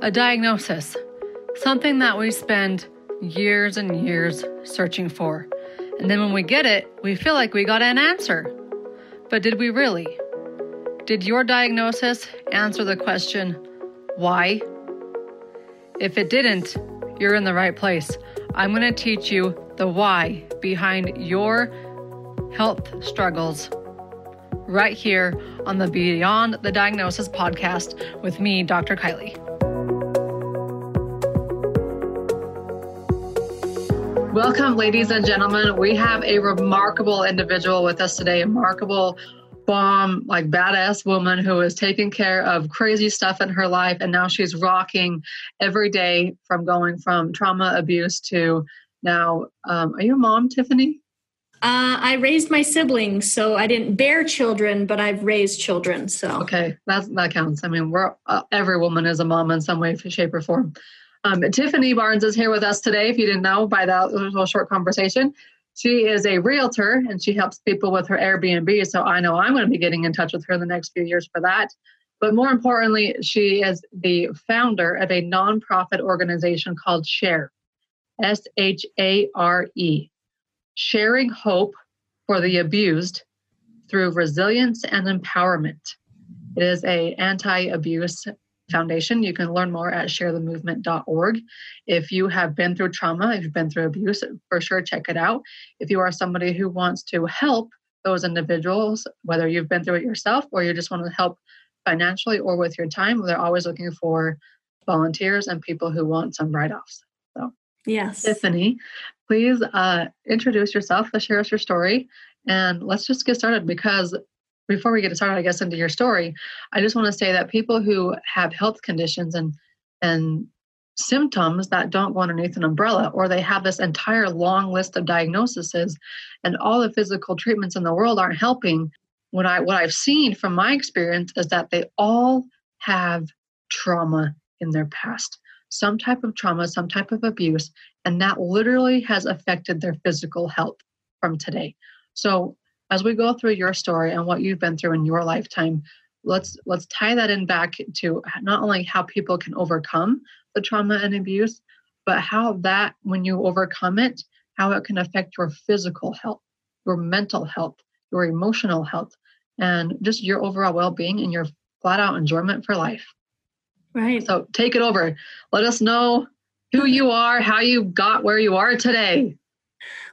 A diagnosis, something that we spend years and years searching for. And then when we get it, we feel like we got an answer. But did we really? Did your diagnosis answer the question, why? If it didn't, you're in the right place. I'm going to teach you the why behind your health struggles right here on the Beyond the Diagnosis podcast with me, Dr. Kylie. Welcome, ladies and gentlemen. We have a remarkable individual with us today, a remarkable bomb, like badass woman who is taking care of crazy stuff in her life. And now she's rocking every day from going from trauma abuse to now. Um, are you a mom, Tiffany? Uh, I raised my siblings, so I didn't bear children, but I've raised children. So okay, that that counts. I mean, we're uh, every woman is a mom in some way, shape, or form. Um, Tiffany Barnes is here with us today. If you didn't know by that little short conversation, she is a realtor and she helps people with her Airbnb. So I know I'm going to be getting in touch with her in the next few years for that. But more importantly, she is the founder of a nonprofit organization called Share, S H A R E, sharing hope for the abused through resilience and empowerment. It is a anti-abuse Foundation. You can learn more at sharethemovement.org. If you have been through trauma, if you've been through abuse, for sure check it out. If you are somebody who wants to help those individuals, whether you've been through it yourself or you just want to help financially or with your time, they're always looking for volunteers and people who want some write offs. So, yes. Tiffany, please uh, introduce yourself, share us your story, and let's just get started because before we get started, I guess, into your story, I just want to say that people who have health conditions and and symptoms that don't go underneath an umbrella, or they have this entire long list of diagnoses, and all the physical treatments in the world aren't helping. What I what I've seen from my experience is that they all have trauma in their past, some type of trauma, some type of abuse, and that literally has affected their physical health from today. So as we go through your story and what you've been through in your lifetime let's let's tie that in back to not only how people can overcome the trauma and abuse but how that when you overcome it how it can affect your physical health your mental health your emotional health and just your overall well-being and your flat out enjoyment for life. Right. So take it over. Let us know who you are how you got where you are today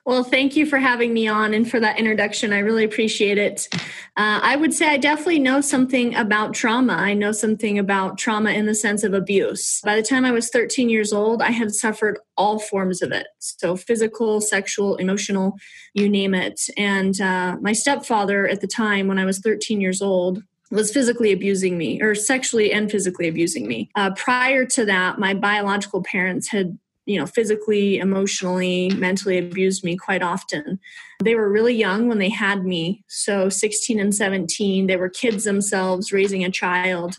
well, thank you for having me on and for that introduction. I really appreciate it. Uh, I would say I definitely know something about trauma. I know something about trauma in the sense of abuse. By the time I was 13 years old, I had suffered all forms of it. So, physical, sexual, emotional, you name it. And uh, my stepfather at the time, when I was 13 years old, was physically abusing me or sexually and physically abusing me. Uh, prior to that, my biological parents had you know, physically, emotionally, mentally abused me quite often. They were really young when they had me. So 16 and 17, they were kids themselves raising a child.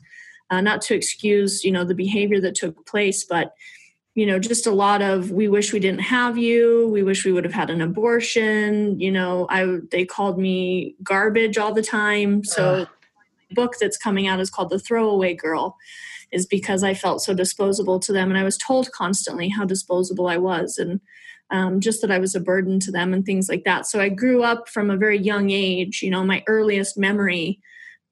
Uh, not to excuse, you know, the behavior that took place, but you know, just a lot of we wish we didn't have you. We wish we would have had an abortion. You know, I they called me garbage all the time. So, uh. book that's coming out is called The Throwaway Girl is because I felt so disposable to them. And I was told constantly how disposable I was and um, just that I was a burden to them and things like that. So I grew up from a very young age, you know, my earliest memory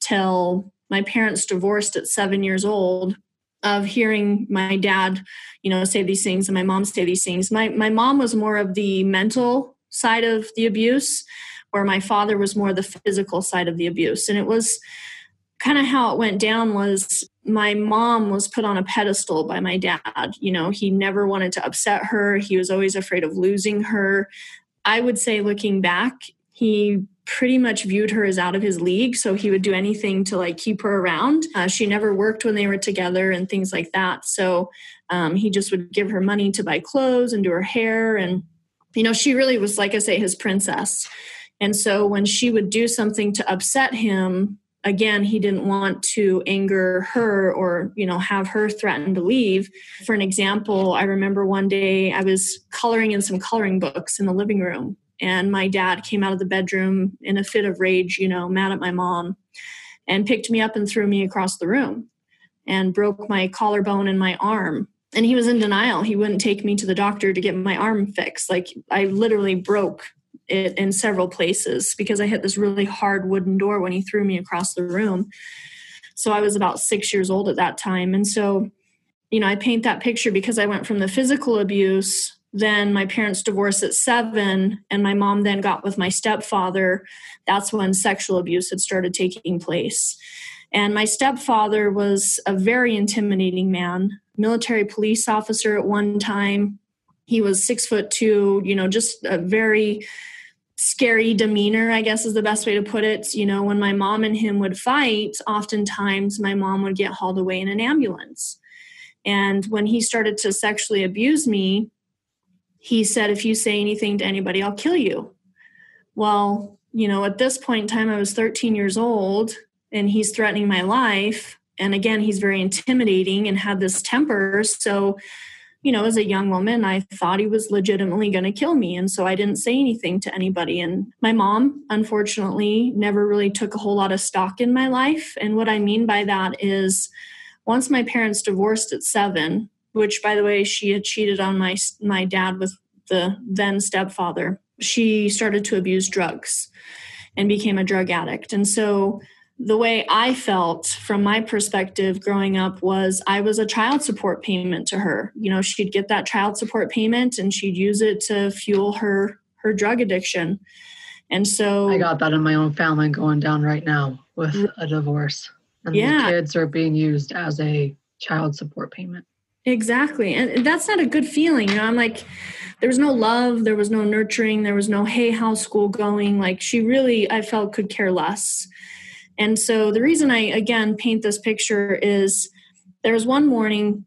till my parents divorced at seven years old of hearing my dad, you know, say these things and my mom say these things. My my mom was more of the mental side of the abuse, where my father was more the physical side of the abuse. And it was kind of how it went down was my mom was put on a pedestal by my dad. You know, he never wanted to upset her, he was always afraid of losing her. I would say, looking back, he pretty much viewed her as out of his league so he would do anything to like keep her around uh, she never worked when they were together and things like that so um, he just would give her money to buy clothes and do her hair and you know she really was like i say his princess and so when she would do something to upset him again he didn't want to anger her or you know have her threaten to leave for an example i remember one day i was coloring in some coloring books in the living room and my dad came out of the bedroom in a fit of rage you know mad at my mom and picked me up and threw me across the room and broke my collarbone and my arm. And he was in denial. He wouldn't take me to the doctor to get my arm fixed. Like I literally broke it in several places because I hit this really hard wooden door when he threw me across the room. So I was about six years old at that time. And so, you know, I paint that picture because I went from the physical abuse, then my parents divorced at seven, and my mom then got with my stepfather. That's when sexual abuse had started taking place. And my stepfather was a very intimidating man, military police officer at one time. He was six foot two, you know, just a very scary demeanor, I guess is the best way to put it. You know, when my mom and him would fight, oftentimes my mom would get hauled away in an ambulance. And when he started to sexually abuse me, he said, If you say anything to anybody, I'll kill you. Well, you know, at this point in time, I was 13 years old and he's threatening my life. And again, he's very intimidating and had this temper. So, you know, as a young woman, I thought he was legitimately going to kill me. And so I didn't say anything to anybody. And my mom, unfortunately, never really took a whole lot of stock in my life. And what I mean by that is once my parents divorced at seven, which by the way, she had cheated on my, my dad with the then stepfather, she started to abuse drugs and became a drug addict. And so the way I felt from my perspective growing up was I was a child support payment to her. You know, she'd get that child support payment and she'd use it to fuel her her drug addiction. And so I got that in my own family going down right now with a divorce. And yeah. the kids are being used as a child support payment. Exactly. And that's not a good feeling. You know, I'm like, there was no love, there was no nurturing, there was no, hey, how's school going? Like, she really, I felt, could care less. And so the reason I again paint this picture is there was one morning,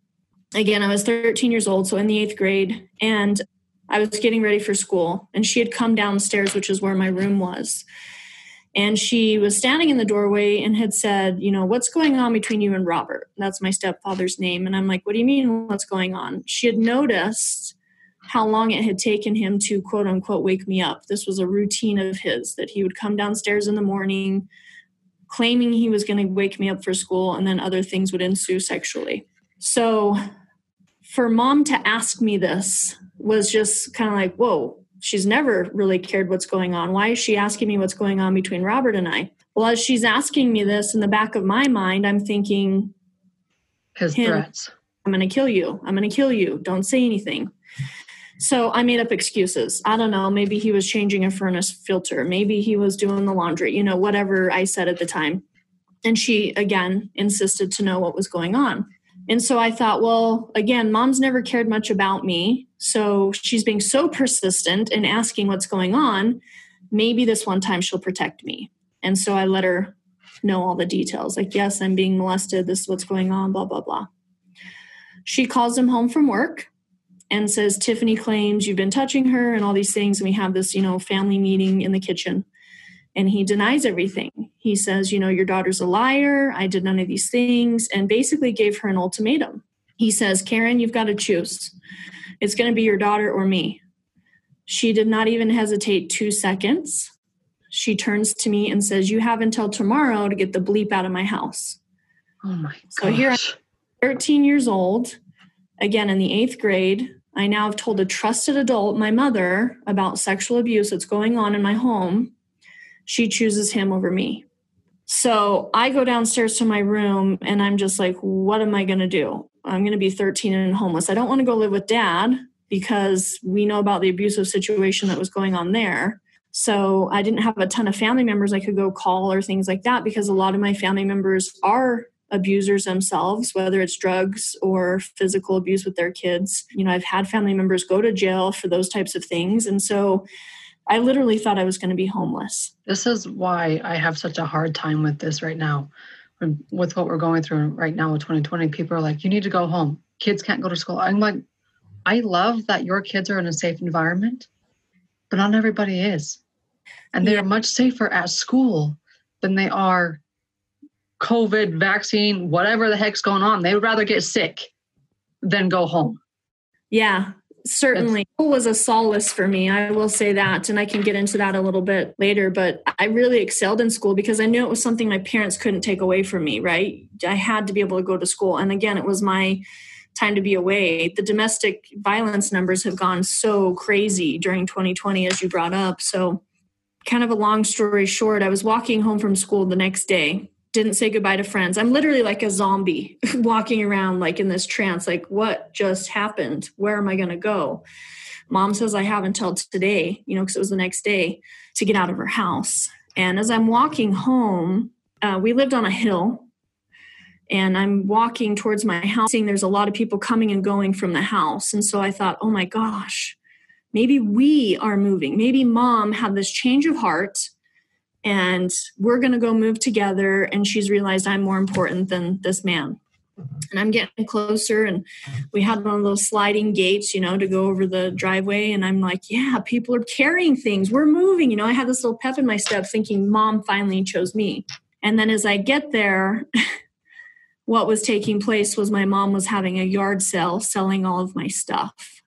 again, I was 13 years old, so in the eighth grade, and I was getting ready for school, and she had come downstairs, which is where my room was. And she was standing in the doorway and had said, You know, what's going on between you and Robert? That's my stepfather's name. And I'm like, What do you mean, what's going on? She had noticed how long it had taken him to quote unquote wake me up. This was a routine of his that he would come downstairs in the morning, claiming he was going to wake me up for school, and then other things would ensue sexually. So, for mom to ask me this was just kind of like, whoa, she's never really cared what's going on. Why is she asking me what's going on between Robert and I? Well, as she's asking me this in the back of my mind, I'm thinking, his threats. I'm going to kill you. I'm going to kill you. Don't say anything. So I made up excuses. I don't know. Maybe he was changing a furnace filter. Maybe he was doing the laundry, you know, whatever I said at the time. And she, again, insisted to know what was going on. And so I thought, well, again, mom's never cared much about me. So she's being so persistent in asking what's going on. Maybe this one time she'll protect me. And so I let her know all the details like, yes, I'm being molested. This is what's going on, blah, blah, blah. She calls him home from work and says Tiffany claims you've been touching her and all these things. And we have this, you know, family meeting in the kitchen. And he denies everything. He says, you know, your daughter's a liar. I did none of these things. And basically gave her an ultimatum. He says, Karen, you've got to choose. It's going to be your daughter or me. She did not even hesitate two seconds. She turns to me and says, You have until tomorrow to get the bleep out of my house. Oh my gosh. So here I'm 13 years old, again in the eighth grade. I now have told a trusted adult, my mother, about sexual abuse that's going on in my home. She chooses him over me. So I go downstairs to my room and I'm just like, what am I going to do? I'm going to be 13 and homeless. I don't want to go live with dad because we know about the abusive situation that was going on there. So I didn't have a ton of family members I could go call or things like that because a lot of my family members are abusers themselves, whether it's drugs or physical abuse with their kids. You know, I've had family members go to jail for those types of things. And so I literally thought I was going to be homeless. This is why I have such a hard time with this right now. With what we're going through right now with 2020, people are like, you need to go home. Kids can't go to school. I'm like, I love that your kids are in a safe environment, but not everybody is. And they're much safer at school than they are COVID, vaccine, whatever the heck's going on. They would rather get sick than go home. Yeah. certainly school was a solace for me. I will say that. And I can get into that a little bit later. But I really excelled in school because I knew it was something my parents couldn't take away from me, right? I had to be able to go to school. And again, it was my time to be away. The domestic violence numbers have gone so crazy during 2020, as you brought up. So, kind of a long story short, I was walking home from school the next day didn't say goodbye to friends. I'm literally like a zombie walking around like in this trance like what just happened? Where am I going to go? Mom says I have until today, you know, cuz it was the next day to get out of her house. And as I'm walking home, uh, we lived on a hill and I'm walking towards my house, seeing there's a lot of people coming and going from the house. And so I thought, oh my gosh, maybe we are moving. Maybe mom had this change of heart and we're going to go move together and she's realized i'm more important than this man. And i'm getting closer and we had one of those sliding gates you know to go over the driveway and i'm like yeah people are carrying things. We're moving. You know i had this little pep in my step thinking mom finally chose me. And then as i get there what was taking place was my mom was having a yard sale selling all of my stuff.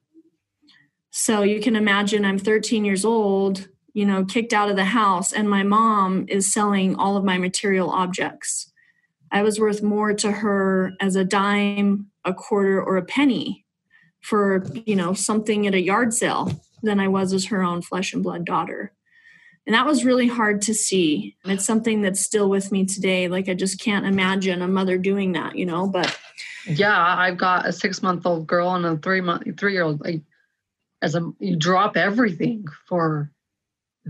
So you can imagine i'm 13 years old you know, kicked out of the house, and my mom is selling all of my material objects. I was worth more to her as a dime, a quarter, or a penny for, you know, something at a yard sale than I was as her own flesh and blood daughter. And that was really hard to see. And It's something that's still with me today. Like, I just can't imagine a mother doing that, you know, but. Yeah, I've got a six month old girl and a three month, three year old. Like, as a, you drop everything for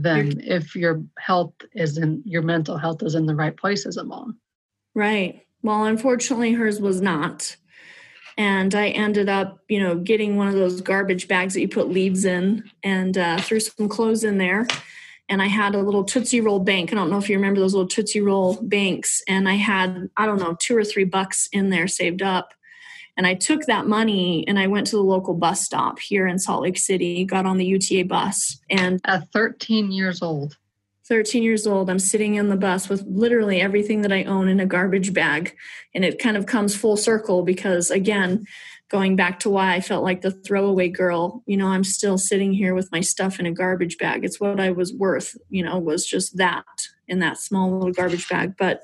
than if your health isn't your mental health is in the right place as a mom. Right. Well, unfortunately, hers was not. And I ended up, you know, getting one of those garbage bags that you put leaves in and uh, threw some clothes in there. And I had a little Tootsie Roll bank. I don't know if you remember those little Tootsie Roll banks. And I had, I don't know, two or three bucks in there saved up. And I took that money and I went to the local bus stop here in Salt Lake City, got on the UTA bus. And at 13 years old, 13 years old, I'm sitting in the bus with literally everything that I own in a garbage bag. And it kind of comes full circle because, again, going back to why I felt like the throwaway girl, you know, I'm still sitting here with my stuff in a garbage bag. It's what I was worth, you know, was just that in that small little garbage bag. But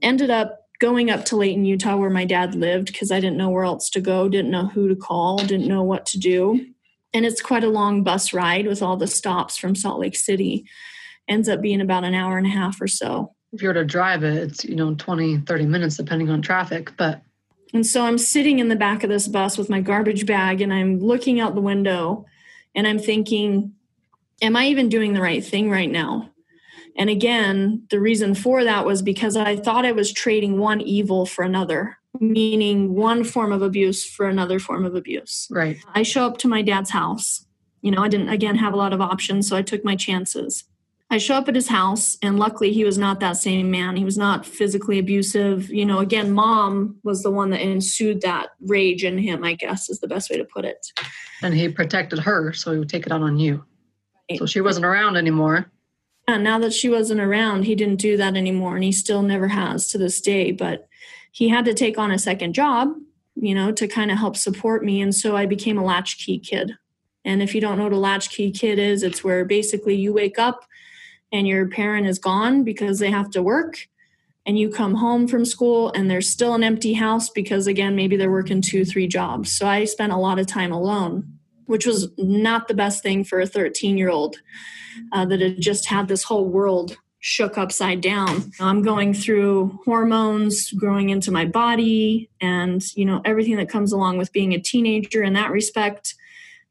ended up going up to Layton, Utah, where my dad lived, because I didn't know where else to go, didn't know who to call, didn't know what to do. And it's quite a long bus ride with all the stops from Salt Lake City. Ends up being about an hour and a half or so. If you were to drive it, it's, you know, 20, 30 minutes depending on traffic. But and so I'm sitting in the back of this bus with my garbage bag and I'm looking out the window and I'm thinking, am I even doing the right thing right now? And again, the reason for that was because I thought I was trading one evil for another, meaning one form of abuse for another form of abuse. Right. I show up to my dad's house. You know, I didn't, again, have a lot of options, so I took my chances. I show up at his house, and luckily he was not that same man. He was not physically abusive. You know, again, mom was the one that ensued that rage in him, I guess is the best way to put it. And he protected her, so he would take it out on you. So she wasn't around anymore and now that she wasn't around, he didn't do that anymore. And he still never has to this day. But he had to take on a second job, you know, to kind of help support me. And so I became a latchkey kid. And if you don't know what a latchkey kid is, it's where basically you wake up and your parent is gone because they have to work. And you come home from school and there's still an empty house because, again, maybe they're working two, three jobs. So I spent a lot of time alone, which was not the best thing for a 13 year old uh, that had just had this whole world shook upside down. I'm going through hormones growing into my body and, you know, everything that comes along with being a teenager in that respect.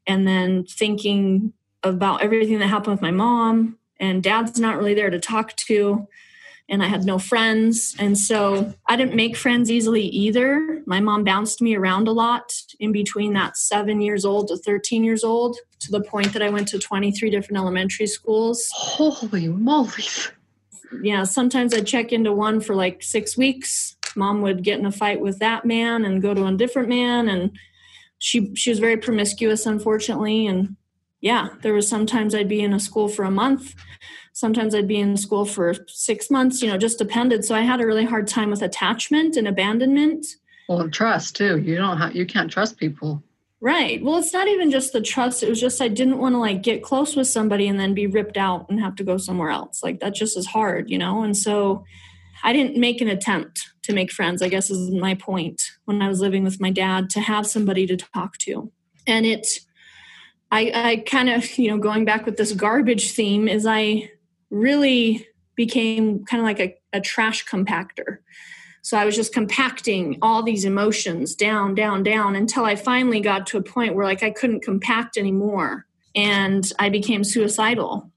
And then thinking about everything that happened with my mom and dad's not really there to talk to and I had no friends. And so I didn't make friends easily either. My mom bounced me around a lot in between that seven years old to 13 years old to the point that I went to 23 different elementary schools. Holy moly. Yeah, sometimes I'd check into one for like six weeks. Mom would get in a fight with that man and go to a different man. And she, she was very promiscuous, unfortunately. And yeah, there was sometimes I'd be in a school for a month sometimes I'd be in school for six months, you know, just depended. So I had a really hard time with attachment and abandonment. Well, trust too. You don't have, you can't trust people. Right. Well, it's not even just the trust. It was just I didn't want to like get close with somebody and then be ripped out and have to go somewhere else. Like that just is hard, you know? And so I didn't make an attempt to make friends, I guess is my point when I was living with my dad to have somebody to talk to. And it, I, I kind of, you know, going back with this garbage theme is I really became kind of like a, a trash compactor. So I was just compacting all these emotions down, down, down until I finally got to a point where like I couldn't compact anymore. And I became suicidal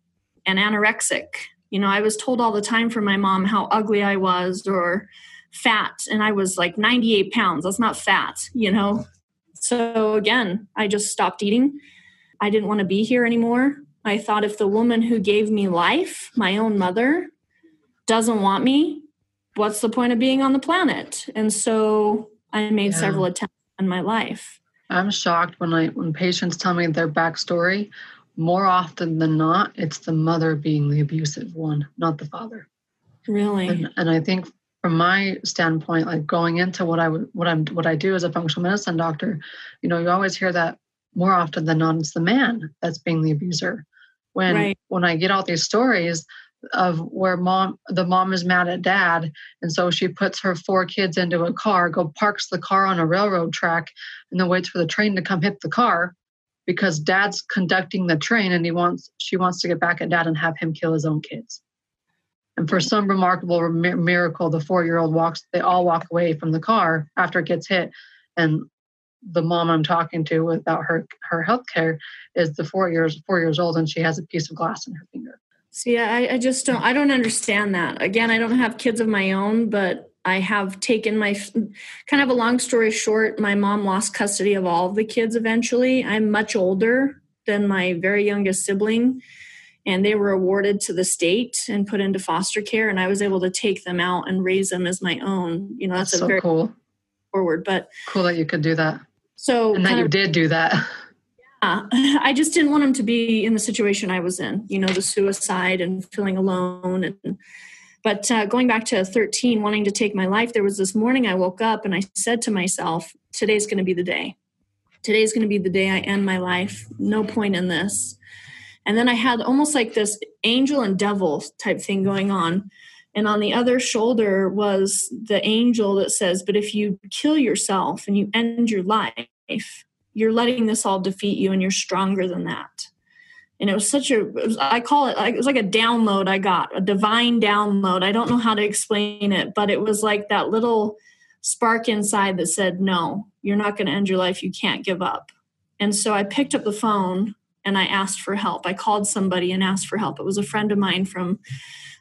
and anorexic. You know, I was told all the time from my mom how ugly I was or fat. And I was like 98 pounds. That's not fat, you know? So again, I just stopped eating. I didn't want to be here anymore. I thought if the woman who gave me life, my own mother, doesn't want me, what's the point of being on the planet? And so I made yeah. several attempts in my life. I'm shocked when I when patients tell me their backstory. More often than not, it's the mother being the abusive one, not the father. Really? And, and I think from my standpoint, like going into what I what I'm what I do as a functional medicine doctor, you know, you always hear that more often than not, it's the man that's being the abuser. When right. when I get all these stories, of where mom the mom is mad at dad and so she puts her four kids into a car go parks the car on a railroad track and then waits for the train to come hit the car because dad's conducting the train and he wants she wants to get back at dad and have him kill his own kids and for some remarkable miracle the four year old walks they all walk away from the car after it gets hit and the mom i'm talking to without her her health care is the four years four years old and she has a piece of glass in her finger See, I, I just don't. I don't understand that. Again, I don't have kids of my own, but I have taken my kind of a long story short. My mom lost custody of all of the kids eventually. I'm much older than my very youngest sibling, and they were awarded to the state and put into foster care. And I was able to take them out and raise them as my own. You know, that's, that's so very cool. Forward, but cool that you could do that. So, and that you of, did do that. Yeah, I just didn't want him to be in the situation I was in, you know, the suicide and feeling alone. And but uh, going back to 13, wanting to take my life, there was this morning I woke up and I said to myself, "Today's going to be the day. Today's going to be the day I end my life. No point in this." And then I had almost like this angel and devil type thing going on. And on the other shoulder was the angel that says, But if you kill yourself and you end your life, you're letting this all defeat you and you're stronger than that. And it was such a was, i call it it was like a download i got a divine download. I don't know how to explain it but it was like that little spark inside that said no you're not going to end your life. You can't give up. And so i picked up the phone and i asked for help. I called somebody and asked for help. It was a friend of mine from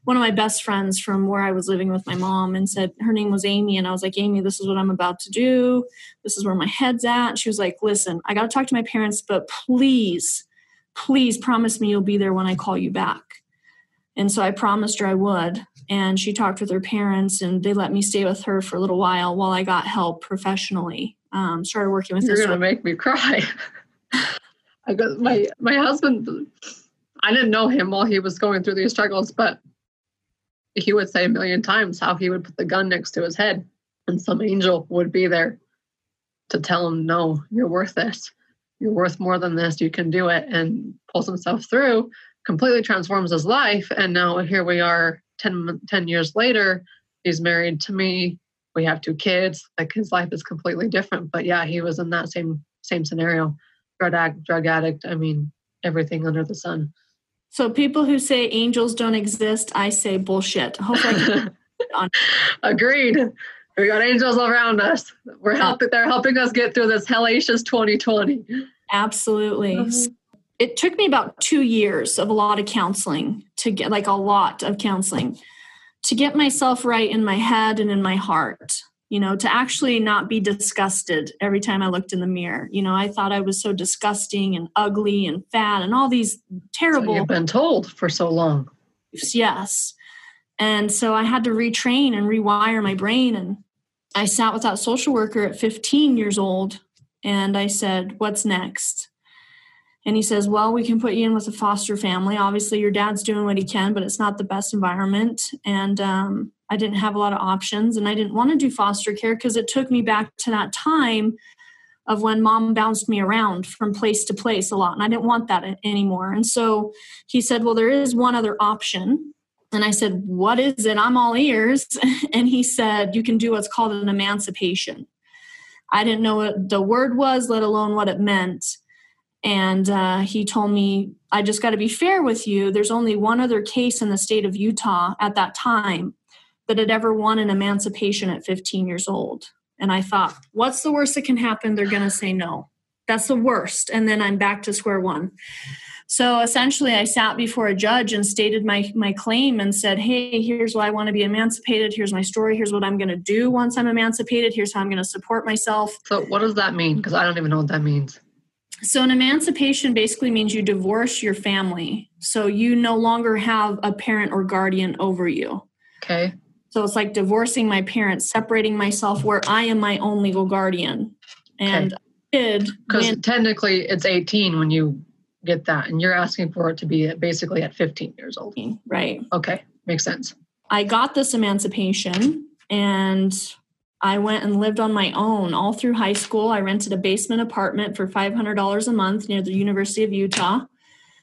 one of my best friends from where I was living with my mom and said her name was Amy. And I was like, Amy, this is what I'm about to do. This is where my head's at. She was like, listen, I got to talk to my parents, but please, please promise me you'll be there when I call you back. And so I promised her I would. And she talked with her parents and they let me stay with her for a little while while I got help professionally. Um, started working with You're going to make me cry. I got my, my husband, I didn't know him while he was going through these struggles, but he would say a million times how he would put the gun next to his head and some angel would be there to tell him, no, you're worth this. You're worth more than this. You can do it. And pulls himself through, completely transforms his life. And now here we are 10, 10 years later. He's married to me. We have two kids. Like his life is completely different. But yeah, he was in that same same scenario. Drug addict, drug addict. I mean, everything under the sun. So people who say angels don't exist, I say bullshit. Hopefully, agreed. We got angels around us. We're helping. They're helping us get through this hellacious 2020. Absolutely. Mm-hmm. It took me about two years of a lot of counseling to get, like a lot of counseling, to get myself right in my head and in my heart you know, to actually not be disgusted every time I looked in the mirror. You know, I thought I was so disgusting and ugly and fat and all these terrible. So you've been told for so long. Yes. And so I had to retrain and rewire my brain. And I sat with that social worker at 15 years old and I said, What's next? And he says, Well, we can put you in with a foster family. Obviously, your dad's doing what he can, but it's not the best environment. And um, I didn't have a lot of options and I didn't want to do foster care because it took me back to that time of when mom bounced me around from place to place a lot and i didn't want that anymore and so he said well there is one other option and i said what is it? I'm all ears and he said you can do what's called an emancipation. I didn't know what the word was let alone what it meant and uh, he told me i just got to be fair with you. There's only one other case in the state of utah at that time that had ever won an emancipation at 15 years old and I thought, what's the worst that can happen? They're going to say no. That's the worst. And then I'm back to square one. So essentially, I sat before a judge and stated my, my claim and said, Hey, here's why I want to be emancipated. Here's my story. Here's what I'm going to do once I'm emancipated. Here's how I'm going to support myself. So, what does that mean? Because I don't even know what that means. So, an emancipation basically means you divorce your family. So, you no longer have a parent or guardian over you. Okay. So it's like divorcing my parents, separating myself where I am my own legal guardian. And okay. did because technically it's 18 when you get that, and you're asking for it to be basically at 15 years old. Right. Okay, makes sense. I got this emancipation and I went and lived on my own all through high school. I rented a basement apartment for $500 a month near the University of Utah.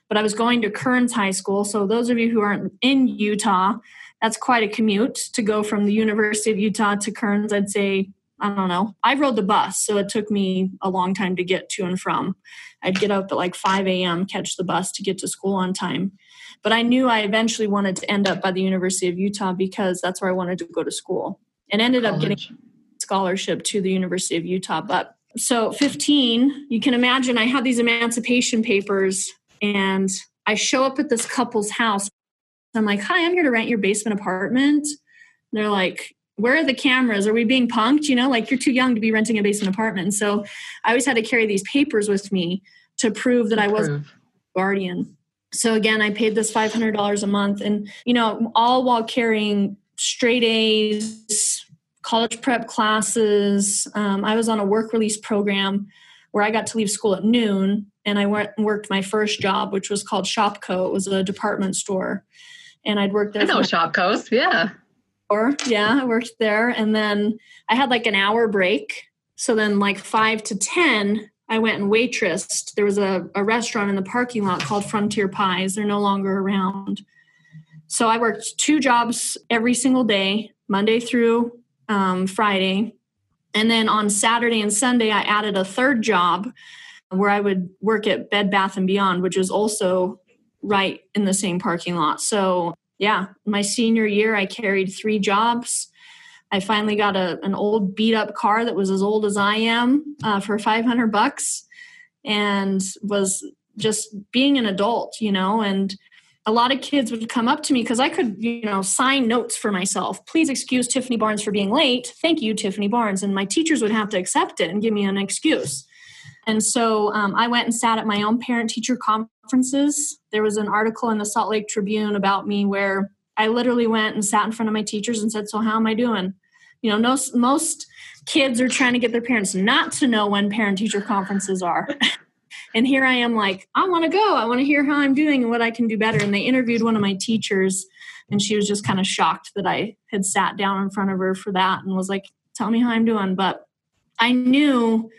But I was going to Kearns High School. So, those of you who aren't in Utah, that's quite a commute to go from the University of Utah to Kearns. I'd say, I don't know. I rode the bus, so it took me a long time to get to and from. I'd get up at like 5 a.m., catch the bus to get to school on time. But I knew I eventually wanted to end up by the University of Utah because that's where I wanted to go to school and ended College. up getting scholarship to the University of Utah. But so 15, you can imagine I had these emancipation papers and I show up at this couple's house I'm like, hi, I'm here to rent your basement apartment. And they're like, where are the cameras? Are we being punked? You know, like you're too young to be renting a basement apartment. And so I always had to carry these papers with me to prove that I was a guardian. So again, I paid this $500 a month and, you know, all while carrying straight A's, college prep classes. Um, I was on a work release program where I got to leave school at noon and I went and worked my first job, which was called Shopko. It was a department store and I'd worked there. I know Shopko's, yeah. Or yeah, I worked there, and then I had like an hour break. So then, like five to ten, I went and waitressed. There was a, a restaurant in the parking lot called Frontier Pies. They're no longer around. So I worked two jobs every single day, Monday through um, Friday. And then on Saturday and Sunday, I added a third job where I would work at Bed Bath and Beyond, which is also right in the same parking lot. So, yeah, my senior year, I carried three jobs. I finally got a, an old beat up car that was as old as I am uh, for 500 bucks and was just being an adult, you know, and a lot of kids would come up to me because I could, you know, sign notes for myself. Please excuse Tiffany Barnes for being late. Thank you, Tiffany Barnes. And my teachers would have to accept it and give me an excuse. And so um, I went and sat at my own parent teacher conferences. There was an article in the Salt Lake Tribune about me where I literally went and sat in front of my teachers and said, So, how am I doing? You know, no, most kids are trying to get their parents not to know when parent teacher conferences are. and here I am, like, I want to go. I want to hear how I'm doing and what I can do better. And they interviewed one of my teachers, and she was just kind of shocked that I had sat down in front of her for that and was like, Tell me how I'm doing. But I knew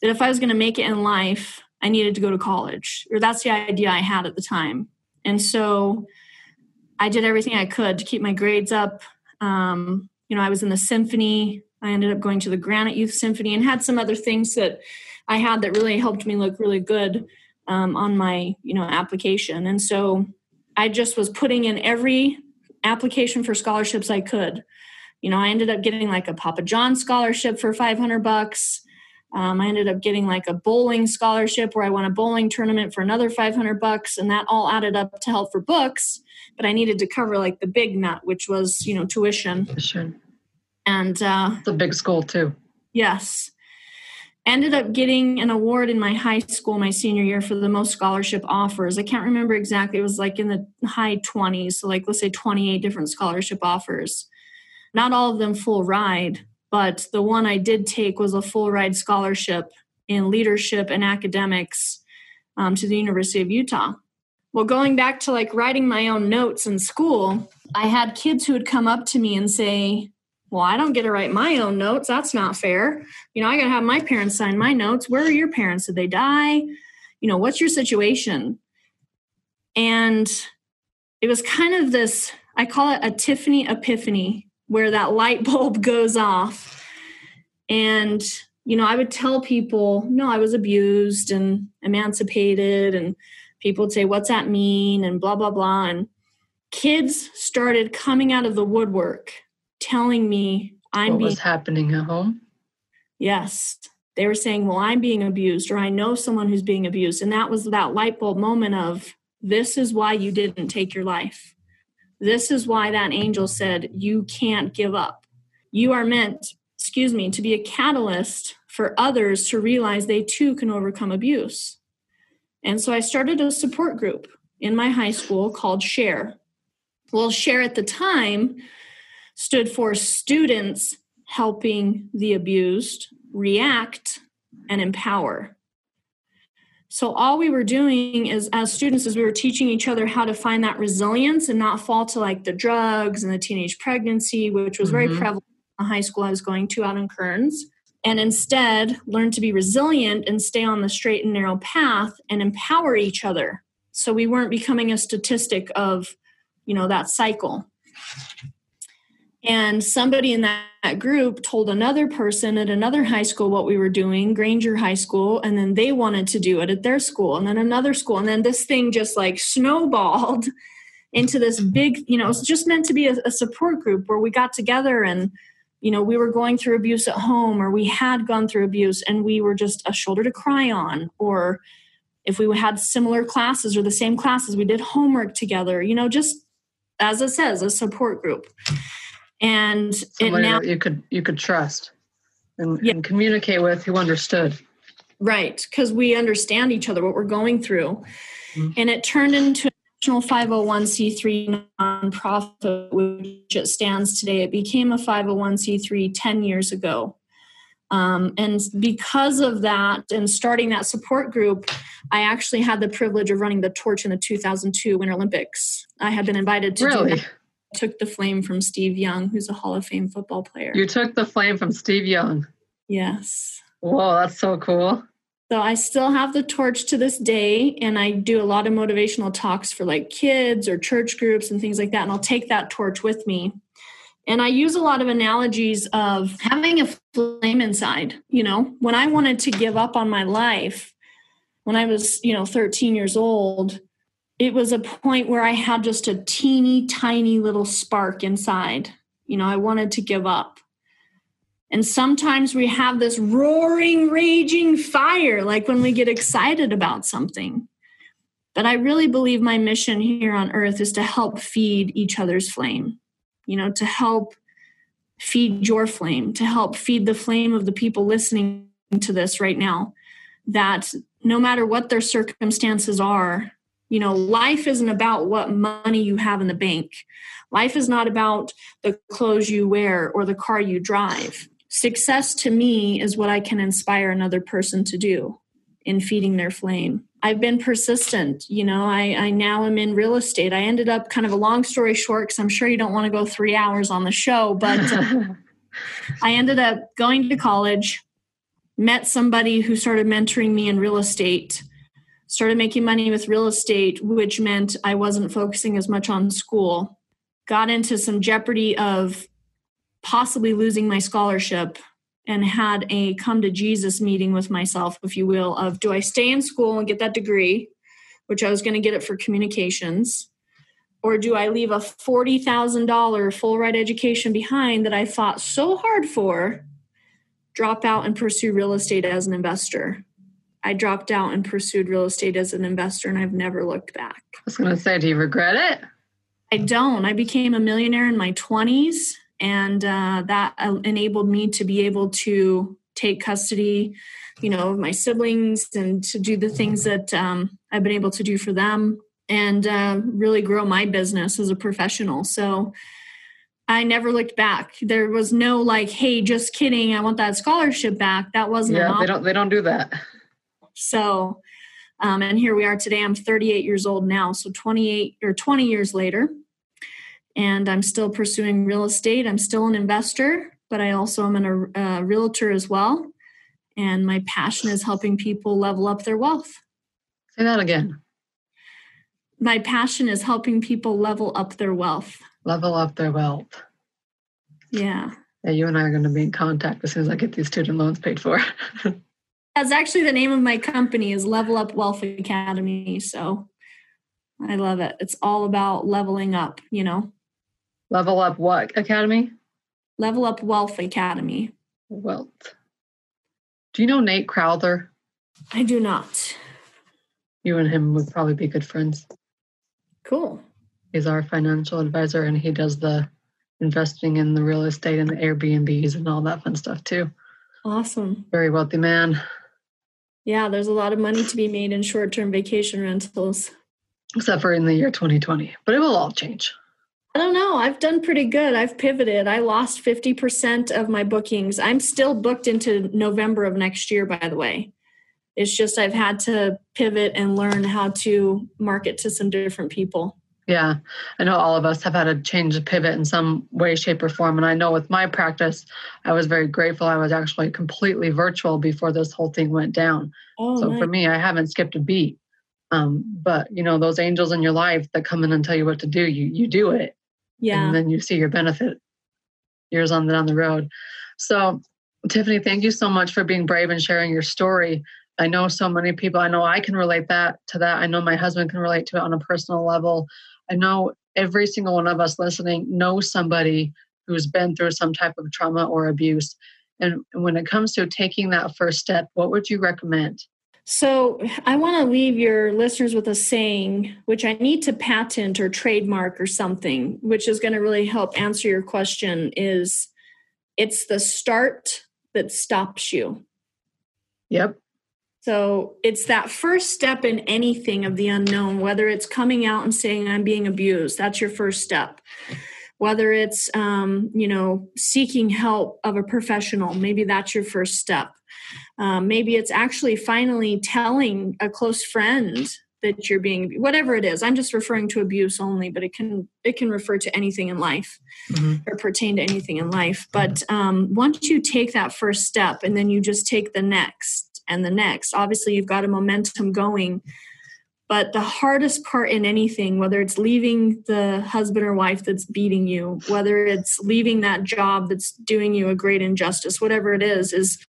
that if I was going to make it in life, I needed to go to college, or that's the idea I had at the time. And so I did everything I could to keep my grades up. Um, you know, I was in the symphony. I ended up going to the Granite Youth Symphony and had some other things that I had that really helped me look really good um, on my, you know, application. And so I just was putting in every application for scholarships I could. You know, I ended up getting like a Papa John scholarship for 500 bucks. Um, I ended up getting like a bowling scholarship where I won a bowling tournament for another 500 bucks, and that all added up to help for books. But I needed to cover like the big nut, which was you know tuition. Tuition. And uh, it's a big school too. Yes. Ended up getting an award in my high school my senior year for the most scholarship offers. I can't remember exactly. It was like in the high 20s, so like let's say 28 different scholarship offers. Not all of them full ride, but the one I did take was a full ride scholarship in leadership and academics um, to the University of Utah. Well, going back to like writing my own notes in school, I had kids who would come up to me and say, well, I don't get to write my own notes. That's not fair. You know, I got to have my parents sign my notes. Where are your parents? Did they die? You know, what's your situation? And it was kind of this, I call it a Tiffany epiphany, where that light bulb goes off. And, you know, I would tell people, no, I was abused and emancipated. And people would say, what's that mean? And blah, blah, blah. And kids started coming out of the woodwork telling me I'm what being was happening at home. Yes. They were saying, Well, I'm being abused, or I know someone who's being abused. And that was that light bulb moment of this is why you didn't take your life. This is why that angel said, You can't give up. You are meant, excuse me, to be a catalyst for others to realize they too can overcome abuse. And so I started a support group in my high school called Share. Well, Share at the time stood for students helping the abused react and empower. So all we were doing is as students is we were teaching each other how to find that resilience and not fall to like the drugs and the teenage pregnancy, which was very mm-hmm. prevalent in the high school I was going to out in Kearns. And instead learn to be resilient and stay on the straight and narrow path and empower each other. So we weren't becoming a statistic of, you know, that cycle. And somebody in that group told another person at another high school what we were doing, Granger High School, and then they wanted to do it at their school, and then another school. And then this thing just like snowballed into this big, you know, it's just meant to be a, a support group where we got together and, you know, we were going through abuse at home or we had gone through abuse and we were just a shoulder to cry on or if we had similar classes or the same classes, we did homework together, you know, just as it says, a support group and Somebody now, you could you could trust and, yeah. and communicate with who understood right because we understand each other what we're going through mm-hmm. and it turned into a national 501c3 nonprofit which it stands today it became a 501c3 10 years ago um, and because of that and starting that support group i actually had the privilege of running the torch in the 2002 winter olympics i had been invited to really? do that took the flame from Steve Young, who's a Hall of Fame football player. You took the flame from Steve Young. Yes. Whoa, that's so cool. So I still have the torch to this day, and I do a lot of motivational talks for like kids or church groups and things like that. And I'll take that torch with me. And I use a lot of analogies of having a flame inside. You know, when I wanted to give up on my life, when I was, you know, 13 years old, it was a point where I had just a teeny tiny little spark inside. You know, I wanted to give up. And sometimes we have this roaring, raging fire, like when we get excited about something. But I really believe my mission here on earth is to help feed each other's flame, you know, to help feed your flame, to help feed the flame of the people listening to this right now. That no matter what their circumstances are, you know, life isn't about what money you have in the bank. Life is not about the clothes you wear or the car you drive. Success to me is what I can inspire another person to do in feeding their flame. I've been persistent. You know, I, I now am in real estate. I ended up kind of a long story short because I'm sure you don't want to go three hours on the show, but uh, I ended up going to college, met somebody who started mentoring me in real estate started making money with real estate, which meant I wasn't focusing as much on school. Got into some jeopardy of possibly losing my scholarship and had a come to Jesus meeting with myself, if you will, of do I stay in school and get that degree, which I was going to get it for communications, or do I leave a $40,000 full ride education behind that I fought so hard for, drop out and pursue real estate as an investor? I dropped out and pursued real estate as an investor, and I've never looked back. I was going to say, do you regret it? I don't. I became a millionaire in my 20s, and uh, that uh, enabled me to be able to take custody, you know, of my siblings and to do the things that um, I've been able to do for them and uh, really grow my business as a professional. So I never looked back. There was no like, "Hey, just kidding. I want that scholarship back." That wasn't. Yeah, they don't. They don't do that. So, um, and here we are today. I'm 38 years old now, so 28 or 20 years later. and I'm still pursuing real estate. I'm still an investor, but I also am a, a realtor as well. And my passion is helping people level up their wealth. Say that again. My passion is helping people level up their wealth. Level up their wealth. Yeah. Yeah, you and I are going to be in contact as soon as I get these student loans paid for. That's actually the name of my company is Level Up Wealth Academy. So I love it. It's all about leveling up, you know. Level Up what academy? Level Up Wealth Academy. Wealth. Do you know Nate Crowther? I do not. You and him would probably be good friends. Cool. He's our financial advisor and he does the investing in the real estate and the Airbnbs and all that fun stuff too. Awesome. Very wealthy man. Yeah, there's a lot of money to be made in short term vacation rentals. Except for in the year 2020, but it will all change. I don't know. I've done pretty good. I've pivoted. I lost 50% of my bookings. I'm still booked into November of next year, by the way. It's just I've had to pivot and learn how to market to some different people. Yeah, I know all of us have had a change the pivot in some way, shape, or form. And I know with my practice, I was very grateful. I was actually completely virtual before this whole thing went down. Oh, so nice. for me, I haven't skipped a beat. Um, but you know, those angels in your life that come in and tell you what to do, you you do it. Yeah. And then you see your benefit years on down the road. So, Tiffany, thank you so much for being brave and sharing your story. I know so many people, I know I can relate that to that. I know my husband can relate to it on a personal level. I know every single one of us listening knows somebody who's been through some type of trauma or abuse. And when it comes to taking that first step, what would you recommend? So, I want to leave your listeners with a saying, which I need to patent or trademark or something, which is going to really help answer your question is it's the start that stops you. Yep. So, it's that first step in anything of the unknown, whether it's coming out and saying, I'm being abused, that's your first step. Whether it's um, you know seeking help of a professional maybe that's your first step. Um, maybe it's actually finally telling a close friend that you're being whatever it is i'm just referring to abuse only but it can it can refer to anything in life mm-hmm. or pertain to anything in life. But um, once you take that first step and then you just take the next and the next obviously you've got a momentum going but the hardest part in anything whether it's leaving the husband or wife that's beating you whether it's leaving that job that's doing you a great injustice whatever it is is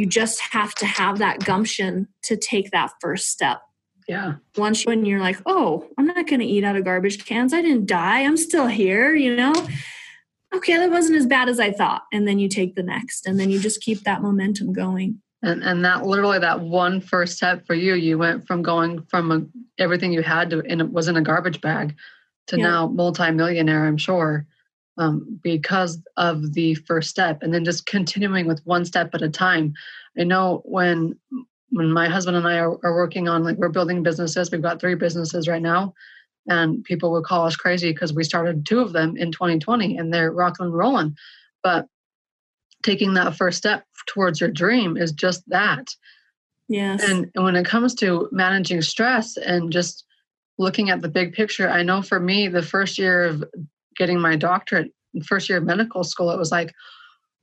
you just have to have that gumption to take that first step. Yeah. Once when you're like, oh, I'm not going to eat out of garbage cans. I didn't die. I'm still here, you know? Okay, that wasn't as bad as I thought. And then you take the next, and then you just keep that momentum going. And, and that literally that one first step for you, you went from going from a, everything you had to, and it was in a garbage bag to yeah. now multimillionaire, I'm sure um, because of the first step. And then just continuing with one step at a time. I know when when my husband and i are, are working on like we're building businesses. We've got three businesses right now. And people would call us crazy because we started two of them in 2020 and they're rocking and rolling but taking that first step towards your dream is just that yes and, and when it comes to managing stress and just looking at the big picture i know for me the first year of getting my doctorate first year of medical school, it was like,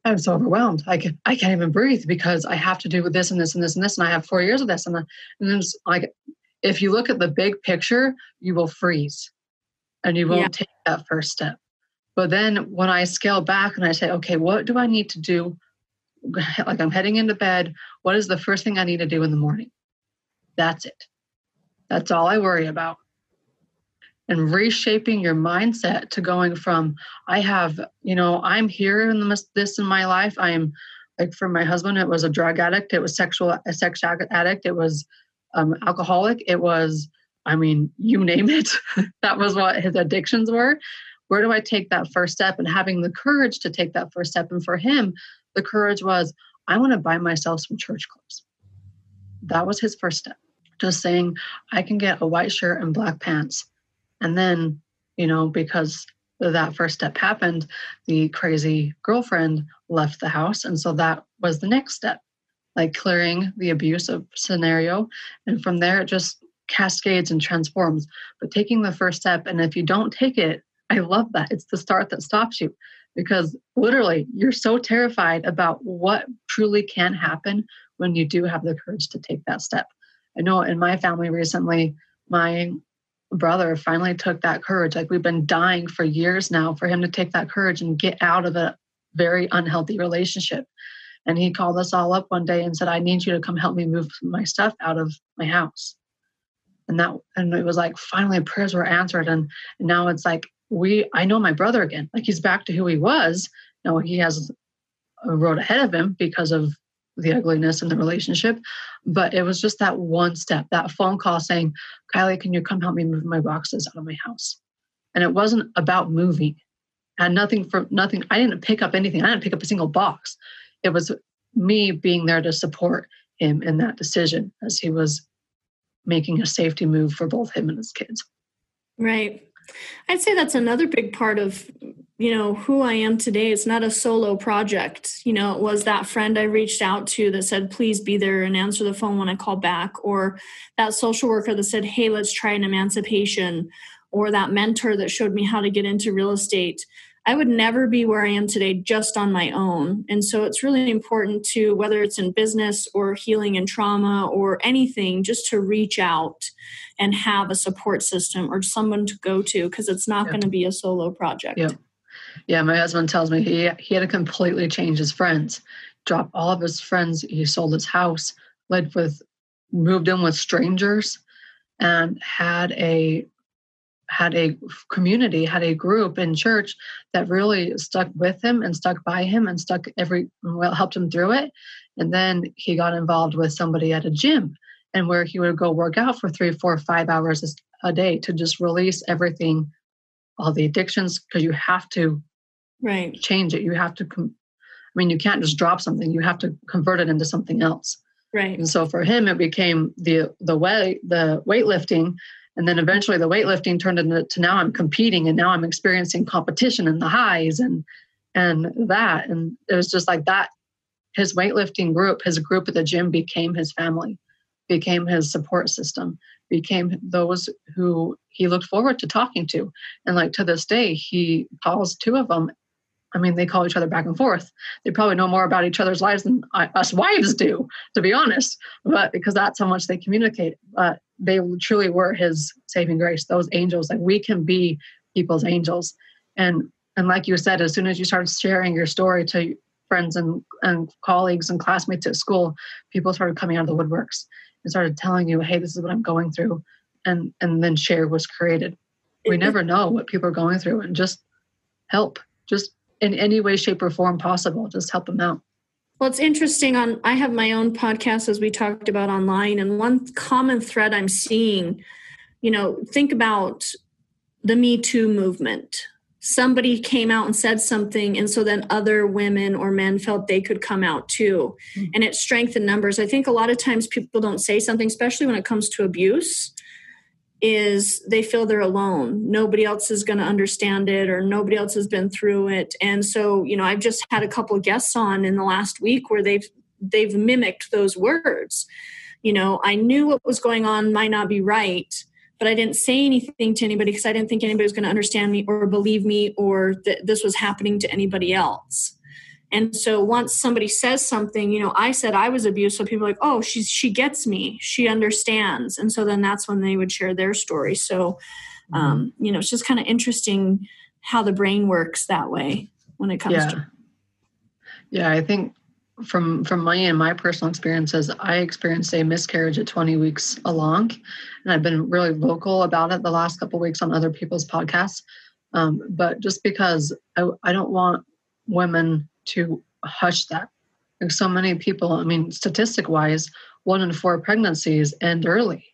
I'm so overwhelmed. I can I can't even breathe because I have to do this and this and this and this, and I have four years of this. And, the, and then it's like, if you look at the big picture, you will freeze, and you won't yeah. take that first step. But then when I scale back and I say, okay, what do I need to do? Like I'm heading into bed. What is the first thing I need to do in the morning? That's it. That's all I worry about and reshaping your mindset to going from i have you know i'm here in the, this in my life i'm like for my husband it was a drug addict it was sexual a sex addict it was um, alcoholic it was i mean you name it that was what his addictions were where do i take that first step and having the courage to take that first step and for him the courage was i want to buy myself some church clothes that was his first step just saying i can get a white shirt and black pants and then, you know, because that first step happened, the crazy girlfriend left the house. And so that was the next step, like clearing the abusive scenario. And from there, it just cascades and transforms. But taking the first step, and if you don't take it, I love that. It's the start that stops you because literally you're so terrified about what truly can happen when you do have the courage to take that step. I know in my family recently, my brother finally took that courage. Like we've been dying for years now for him to take that courage and get out of a very unhealthy relationship. And he called us all up one day and said, I need you to come help me move my stuff out of my house. And that and it was like finally prayers were answered. And, now it's like we I know my brother again. Like he's back to who he was. Now he has a road ahead of him because of the ugliness in the relationship. But it was just that one step, that phone call saying, Kylie, can you come help me move my boxes out of my house? And it wasn't about moving. Had nothing for nothing. I didn't pick up anything. I didn't pick up a single box. It was me being there to support him in that decision as he was making a safety move for both him and his kids. Right. I'd say that's another big part of you know who I am today. It's not a solo project. You know, it was that friend I reached out to that said, "Please be there and answer the phone when I call back," or that social worker that said, "Hey, let's try an emancipation," or that mentor that showed me how to get into real estate. I would never be where I am today just on my own. And so it's really important to, whether it's in business or healing and trauma or anything, just to reach out and have a support system or someone to go to because it's not going to be a solo project. Yep. Yeah, my husband tells me he he had to completely change his friends, drop all of his friends. He sold his house, lived with, moved in with strangers, and had a had a community, had a group in church that really stuck with him and stuck by him and stuck every well helped him through it. And then he got involved with somebody at a gym and where he would go work out for three, four, five hours a day to just release everything, all the addictions, because you have to right change it. You have to com- I mean, you can't just drop something. You have to convert it into something else. Right. And so for him, it became the the way the weightlifting and then eventually the weightlifting turned into to now i'm competing and now i'm experiencing competition and the highs and and that. And it was just like that his weightlifting group his group at the gym became his family became his support system became those who he looked forward to talking to. And like to this day he calls two of them I mean, they call each other back and forth. They probably know more about each other's lives than us wives do, to be honest. But because that's how much they communicate. But they truly were his saving grace those angels like we can be people's angels and and like you said as soon as you started sharing your story to friends and, and colleagues and classmates at school people started coming out of the woodworks and started telling you hey this is what i'm going through and and then share was created we never know what people are going through and just help just in any way shape or form possible just help them out well, it's interesting. On I have my own podcast as we talked about online, and one common thread I'm seeing, you know, think about the Me Too movement. Somebody came out and said something, and so then other women or men felt they could come out too, mm-hmm. and it strengthened numbers. I think a lot of times people don't say something, especially when it comes to abuse is they feel they're alone. Nobody else is going to understand it or nobody else has been through it. And so, you know, I've just had a couple of guests on in the last week where they've they've mimicked those words. You know, I knew what was going on might not be right, but I didn't say anything to anybody because I didn't think anybody was going to understand me or believe me or that this was happening to anybody else. And so once somebody says something, you know, I said I was abused, so people are like, oh, she's she gets me, she understands, and so then that's when they would share their story. So, mm-hmm. um, you know, it's just kind of interesting how the brain works that way when it comes yeah. to. Yeah, I think from from my and my personal experiences, I experienced a miscarriage at 20 weeks along, and I've been really vocal about it the last couple weeks on other people's podcasts. Um, but just because I, I don't want women to hush that. Like so many people, I mean, statistic wise, one in four pregnancies end early.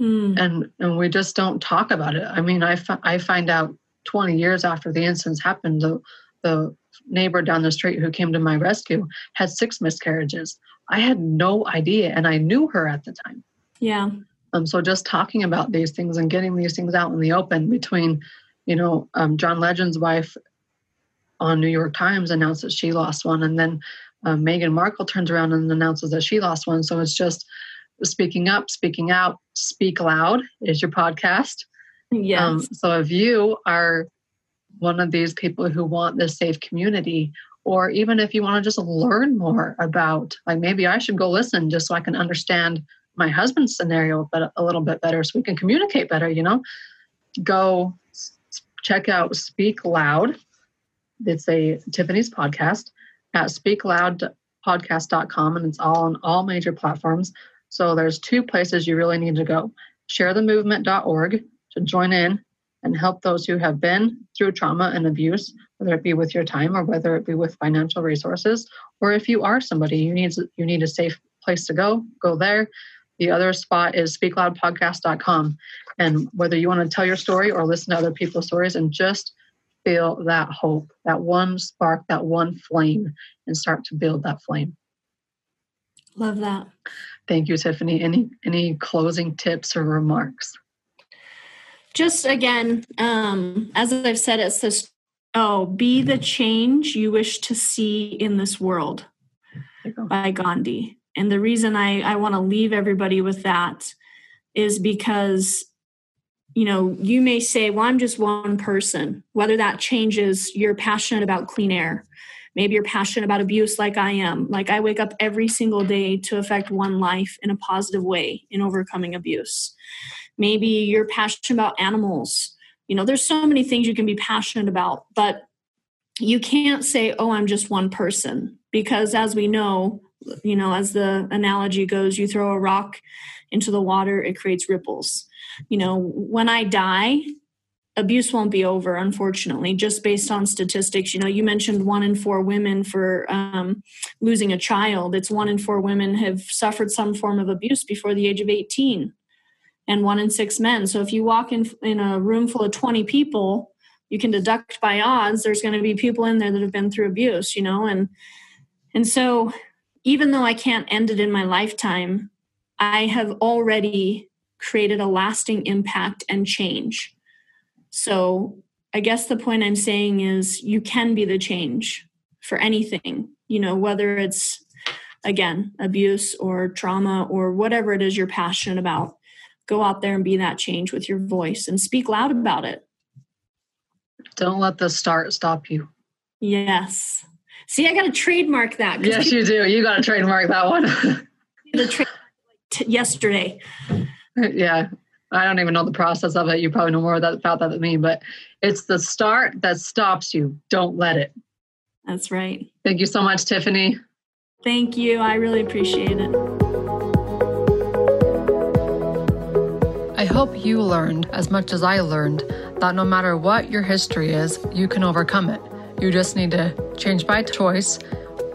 Mm. And, and we just don't talk about it. I mean, I find out 20 years after the incidents happened, the, the neighbor down the street who came to my rescue had six miscarriages. I had no idea, and I knew her at the time. Yeah. Um, so just talking about these things and getting these things out in the open between, you know, um, John Legend's wife on New York Times announced that she lost one, and then uh, Meghan Markle turns around and announces that she lost one. So it's just speaking up, speaking out, speak loud is your podcast. Yes. Um, so if you are one of these people who want this safe community, or even if you want to just learn more about, like maybe I should go listen just so I can understand my husband's scenario but a little bit better so we can communicate better, you know, go check out Speak Loud. It's a Tiffany's podcast at speakloudpodcast.com and it's all on all major platforms. So there's two places you really need to go. Sharethemovement.org to join in and help those who have been through trauma and abuse, whether it be with your time or whether it be with financial resources, or if you are somebody you need you need a safe place to go, go there. The other spot is speakloudpodcast.com. And whether you want to tell your story or listen to other people's stories and just feel that hope, that one spark, that one flame, and start to build that flame. Love that. Thank you, Tiffany. Any any closing tips or remarks? Just again, um, as I've said, it says, oh, be the change you wish to see in this world by Gandhi. And the reason I, I want to leave everybody with that is because, you know, you may say, well, I'm just one person, whether that changes, you're passionate about clean air. Maybe you're passionate about abuse like I am. Like I wake up every single day to affect one life in a positive way in overcoming abuse. Maybe you're passionate about animals. You know, there's so many things you can be passionate about, but you can't say, oh, I'm just one person. Because as we know, you know, as the analogy goes, you throw a rock into the water, it creates ripples. You know, when I die, abuse won't be over, unfortunately, just based on statistics. You know, you mentioned one in four women for um, losing a child. It's one in four women have suffered some form of abuse before the age of 18, and one in six men. So if you walk in, in a room full of 20 people, you can deduct by odds there's going to be people in there that have been through abuse, you know, and and so even though I can't end it in my lifetime, I have already created a lasting impact and change. So, I guess the point I'm saying is you can be the change for anything, you know, whether it's again abuse or trauma or whatever it is you're passionate about. Go out there and be that change with your voice and speak loud about it. Don't let the start stop you. Yes. See, I got to trademark that. Yes, you do. You got to trademark that one. the tra- t- yesterday. Yeah, I don't even know the process of it. You probably know more about that than me, but it's the start that stops you. Don't let it. That's right. Thank you so much, Tiffany. Thank you. I really appreciate it. I hope you learned as much as I learned that no matter what your history is, you can overcome it. You just need to change by choice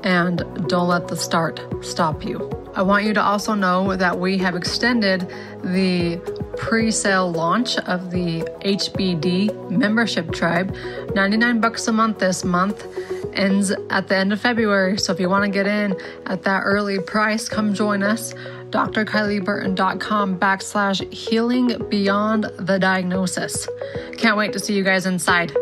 and don't let the start stop you. I want you to also know that we have extended the pre sale launch of the HBD membership tribe. 99 bucks a month this month ends at the end of February. So if you want to get in at that early price, come join us. drkylieburton.com backslash healing beyond the diagnosis. Can't wait to see you guys inside.